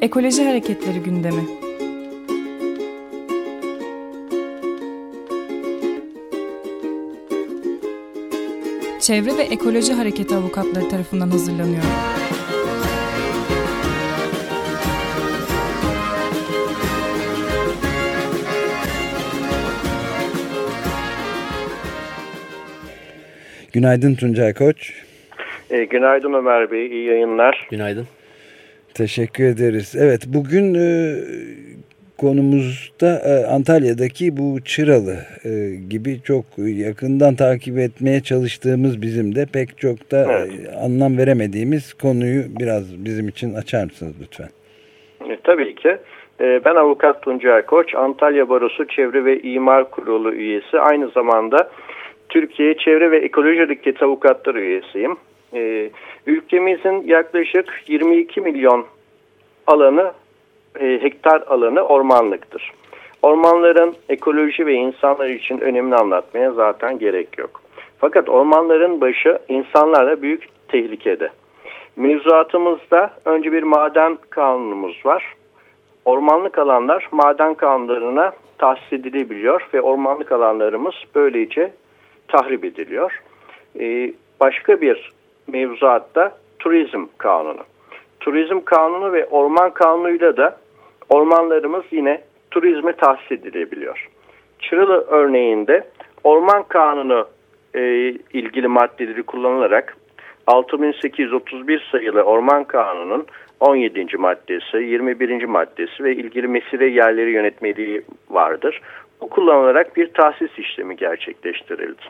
Ekoloji Hareketleri gündemi. Çevre ve Ekoloji Hareketi avukatları tarafından hazırlanıyor. Günaydın Tuncay Koç. E, günaydın Ömer Bey, iyi yayınlar. Günaydın. Teşekkür ederiz. Evet, bugün e, konumuzda e, Antalya'daki bu Çıralı e, gibi çok yakından takip etmeye çalıştığımız bizim de pek çok da Evet. e, anlam veremediğimiz konuyu biraz bizim için açar mısınız lütfen? E, tabii ki. E, ben avukat Tuncay Koç, Antalya Barosu Çevre ve İmar Kurulu üyesi. Aynı zamanda Türkiye Çevre ve Ekoloji Hareketi Avukatları üyesiyim. E, ülkemizin yaklaşık 22 milyon alanı, e, hektar alanı ormanlıktır. Ormanların ekoloji ve insanlar için önemini anlatmaya zaten gerek yok. Fakat ormanların başı insanlarla büyük tehlikede. Mevzuatımızda önce bir maden kanunumuz var. Ormanlık alanlar maden kanunlarına tahsis edilebiliyor ve ormanlık alanlarımız böylece tahrip ediliyor. Ee, başka bir mevzuatta turizm kanunu. Turizm kanunu ve orman kanunuyla da ormanlarımız yine turizme tahsis edilebiliyor. Çıralı örneğinde orman kanunu e, ilgili maddeleri kullanılarak 6831 sayılı Orman Kanunu'nun 17. maddesi, 21. maddesi ve ilgili mesire yerleri yönetmeliği vardır. Bu kullanılarak bir tahsis işlemi gerçekleştirildi.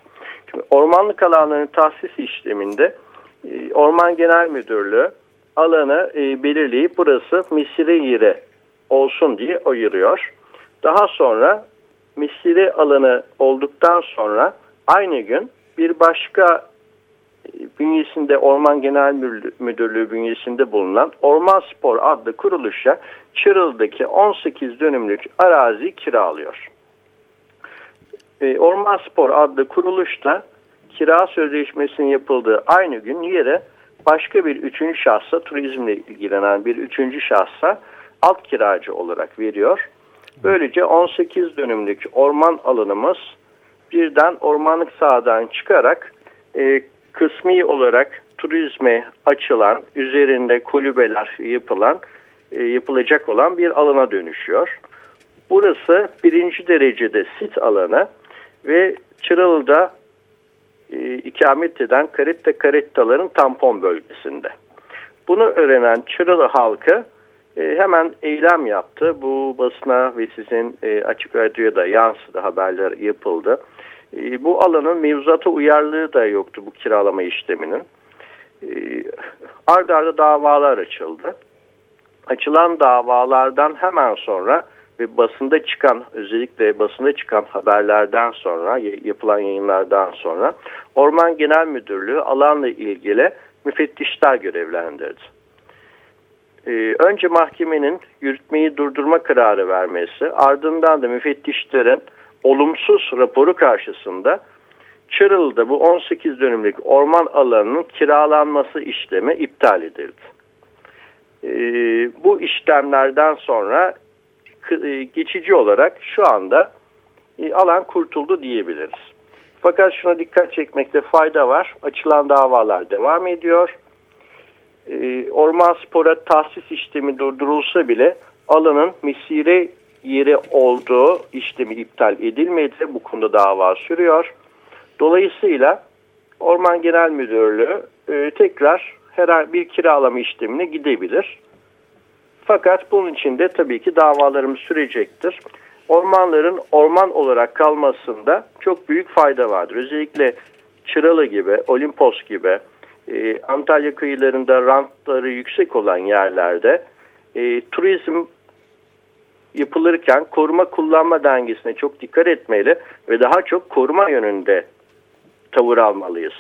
Şimdi ormanlık alanların tahsis işleminde e, Orman Genel Müdürlüğü alanı e, belirleyip burası misire yeri olsun diye ayırıyor. Daha sonra misire alanı olduktan sonra aynı gün bir başka bünyesinde Orman Genel Müdürlüğü bünyesinde bulunan Orman Spor adlı kuruluşa Çıralı'daki 18 dönümlük arazi kiralıyor. E, Orman Spor adlı kuruluş da kira sözleşmesinin yapıldığı aynı gün yere başka bir üçüncü şahsa turizmle ilgilenen bir üçüncü şahsa alt kiracı olarak veriyor. Böylece 18 dönümlük orman alanımız birden ormanlık sahadan çıkarak e, kısmi olarak turizme açılan, üzerinde kulübeler yapılan, e, yapılacak olan bir alana dönüşüyor. Burası birinci derecede sit alanı ve Çıralı'da e, ikamet eden karette karettaların tampon bölgesinde. Bunu öğrenen Çıralı halkı e, hemen eylem yaptı. Bu basına ve sizin e, açık radyoya da yansıdı, haberler yapıldı. E, bu alanın mevzuata uyarlığı da yoktu bu kiralama işleminin. E, arda arda davalar açıldı. Açılan davalardan hemen sonra ve basında çıkan özellikle basında çıkan haberlerden sonra yapılan yayınlardan sonra Orman Genel Müdürlüğü alanla ilgili müfettişler görevlendirdi. Ee, önce mahkemenin yürütmeyi durdurma kararı vermesi ardından da müfettişlerin olumsuz raporu karşısında Çıralı'da bu 18 dönümlük orman alanının kiralanması işlemi iptal edildi. Ee, bu işlemlerden sonra geçici olarak şu anda e, alan kurtuldu diyebiliriz. Fakat şuna dikkat çekmekte fayda var. Açılan davalar devam ediyor. Ee, orman spora tahsis işlemi durdurulsa bile alanın misire yeri olduğu işlemi iptal edilmedi. Bu konuda dava sürüyor. Dolayısıyla Orman Genel Müdürlüğü e, tekrar herhangi bir kiralama işlemine gidebilir. Fakat bunun için de tabii ki davalarımız sürecektir. Ormanların orman olarak kalmasında çok büyük fayda vardır. Özellikle Çıralı gibi, Olimpos gibi, e, Antalya kıyılarında rantları yüksek olan yerlerde e, turizm yapılırken koruma kullanma dengesine çok dikkat etmeli ve daha çok koruma yönünde tavır almalıyız.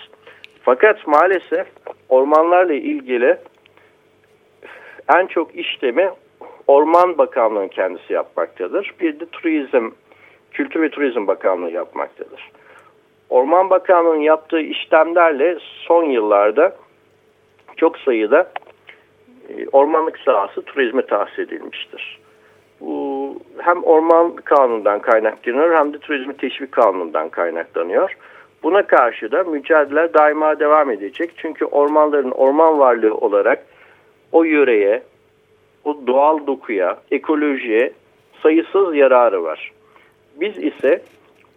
Fakat maalesef ormanlarla ilgili en çok işlemi Orman Bakanlığı'nın kendisi yapmaktadır. Bir de Turizm, Kültür ve Turizm Bakanlığı yapmaktadır. Orman Bakanlığı'nın yaptığı işlemlerle son yıllarda çok sayıda e, ormanlık sahası turizme tahsis edilmiştir. Bu hem orman kanunundan kaynaklanıyor hem de turizmi teşvik kanunundan kaynaklanıyor. Buna karşı da mücadele daima devam edecek. Çünkü ormanların orman varlığı olarak o yöreye, o doğal dokuya, ekolojiye sayısız yararı var. Biz ise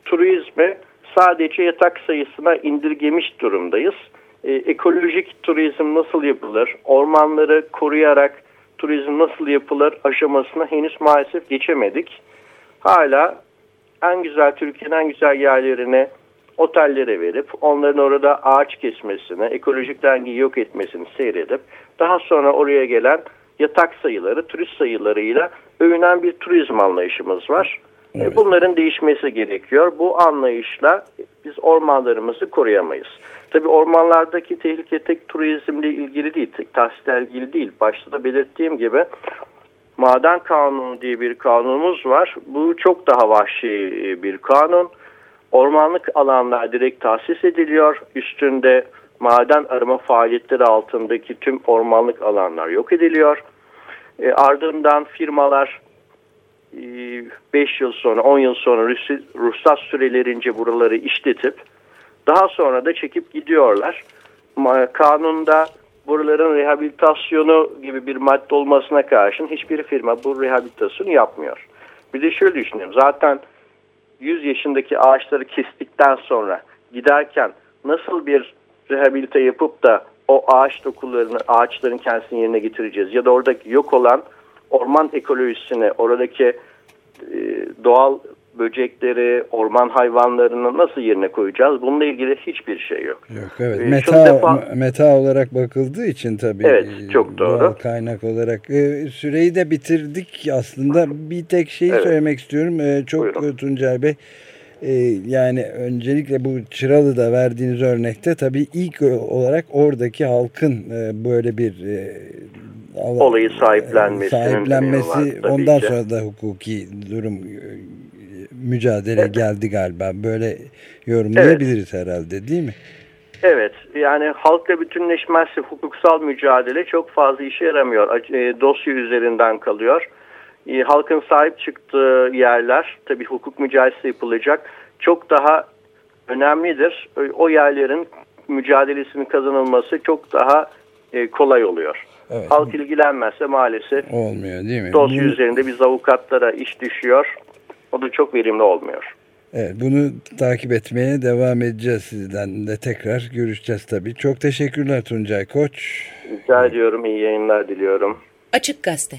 turizmi sadece yatak sayısına indirgemiş durumdayız. Ee, ekolojik turizm nasıl yapılır, ormanları koruyarak turizm nasıl yapılır aşamasına henüz maalesef geçemedik. Hala en güzel Türkiye'nin en güzel yerlerine otellere verip onların orada ağaç kesmesini, ekolojik dengeyi yok etmesini seyredip daha sonra oraya gelen yatak sayıları, turist sayılarıyla övünen bir turizm anlayışımız var. E, evet. Bunların değişmesi gerekiyor. Bu anlayışla biz ormanlarımızı koruyamayız. Tabi ormanlardaki tehlike tek turizmle ilgili değil, tek tahsisle ilgili değil. Başta da belirttiğim gibi maden kanunu diye bir kanunumuz var. Bu çok daha vahşi bir kanun. Ormanlık alanlar direkt tahsis ediliyor. Üstünde maden arama faaliyetleri altındaki tüm ormanlık alanlar yok ediliyor. E, ardından firmalar 5 yıl sonra 10 yıl sonra ruhsat sürelerince buraları işletip daha sonra da çekip gidiyorlar. Kanunda buraların rehabilitasyonu gibi bir madde olmasına karşın hiçbir firma bu rehabilitasyonu yapmıyor. Bir de şöyle düşünelim zaten 100 yaşındaki ağaçları kestikten sonra giderken nasıl bir rehabilite yapıp da o ağaç dokularını ağaçların kendisini yerine getireceğiz? Ya da oradaki yok olan orman ekolojisine oradaki e, doğal böcekleri, orman hayvanlarını nasıl yerine koyacağız? Bununla ilgili hiçbir şey yok. Yok evet. Ee, meta, defa... meta olarak bakıldığı için tabii. Evet çok doğru. Doğal kaynak olarak. Ee, süreyi de bitirdik aslında. Bir tek şeyi evet. söylemek istiyorum. Ee, çok Buyurun. Tuncay Bey. Ee, yani öncelikle bu Çıralı'da verdiğiniz örnekte tabii ilk olarak oradaki halkın e, böyle bir e, olayı sahiplenmesi, sahiplenmesi ondan ki. sonra da hukuki durum mücadele evet. geldi galiba. Böyle yorumlayabiliriz evet. herhalde değil mi? Evet yani halkla bütünleşmezse hukuksal mücadele çok fazla işe yaramıyor. E, dosya üzerinden kalıyor. E, halkın sahip çıktığı yerler tabii hukuk mücadelesi yapılacak. Çok daha önemlidir. O yerlerin mücadelesinin kazanılması çok daha e, kolay oluyor. Evet. Halk ilgilenmezse maalesef olmuyor değil mi? Dosya üzerinde biz avukatlara iş düşüyor. O da çok verimli olmuyor. Evet, bunu takip etmeye devam edeceğiz sizden de tekrar görüşeceğiz tabii. Çok teşekkürler Tuncay Koç. Rica ediyorum iyi yayınlar diliyorum. Açık Gazete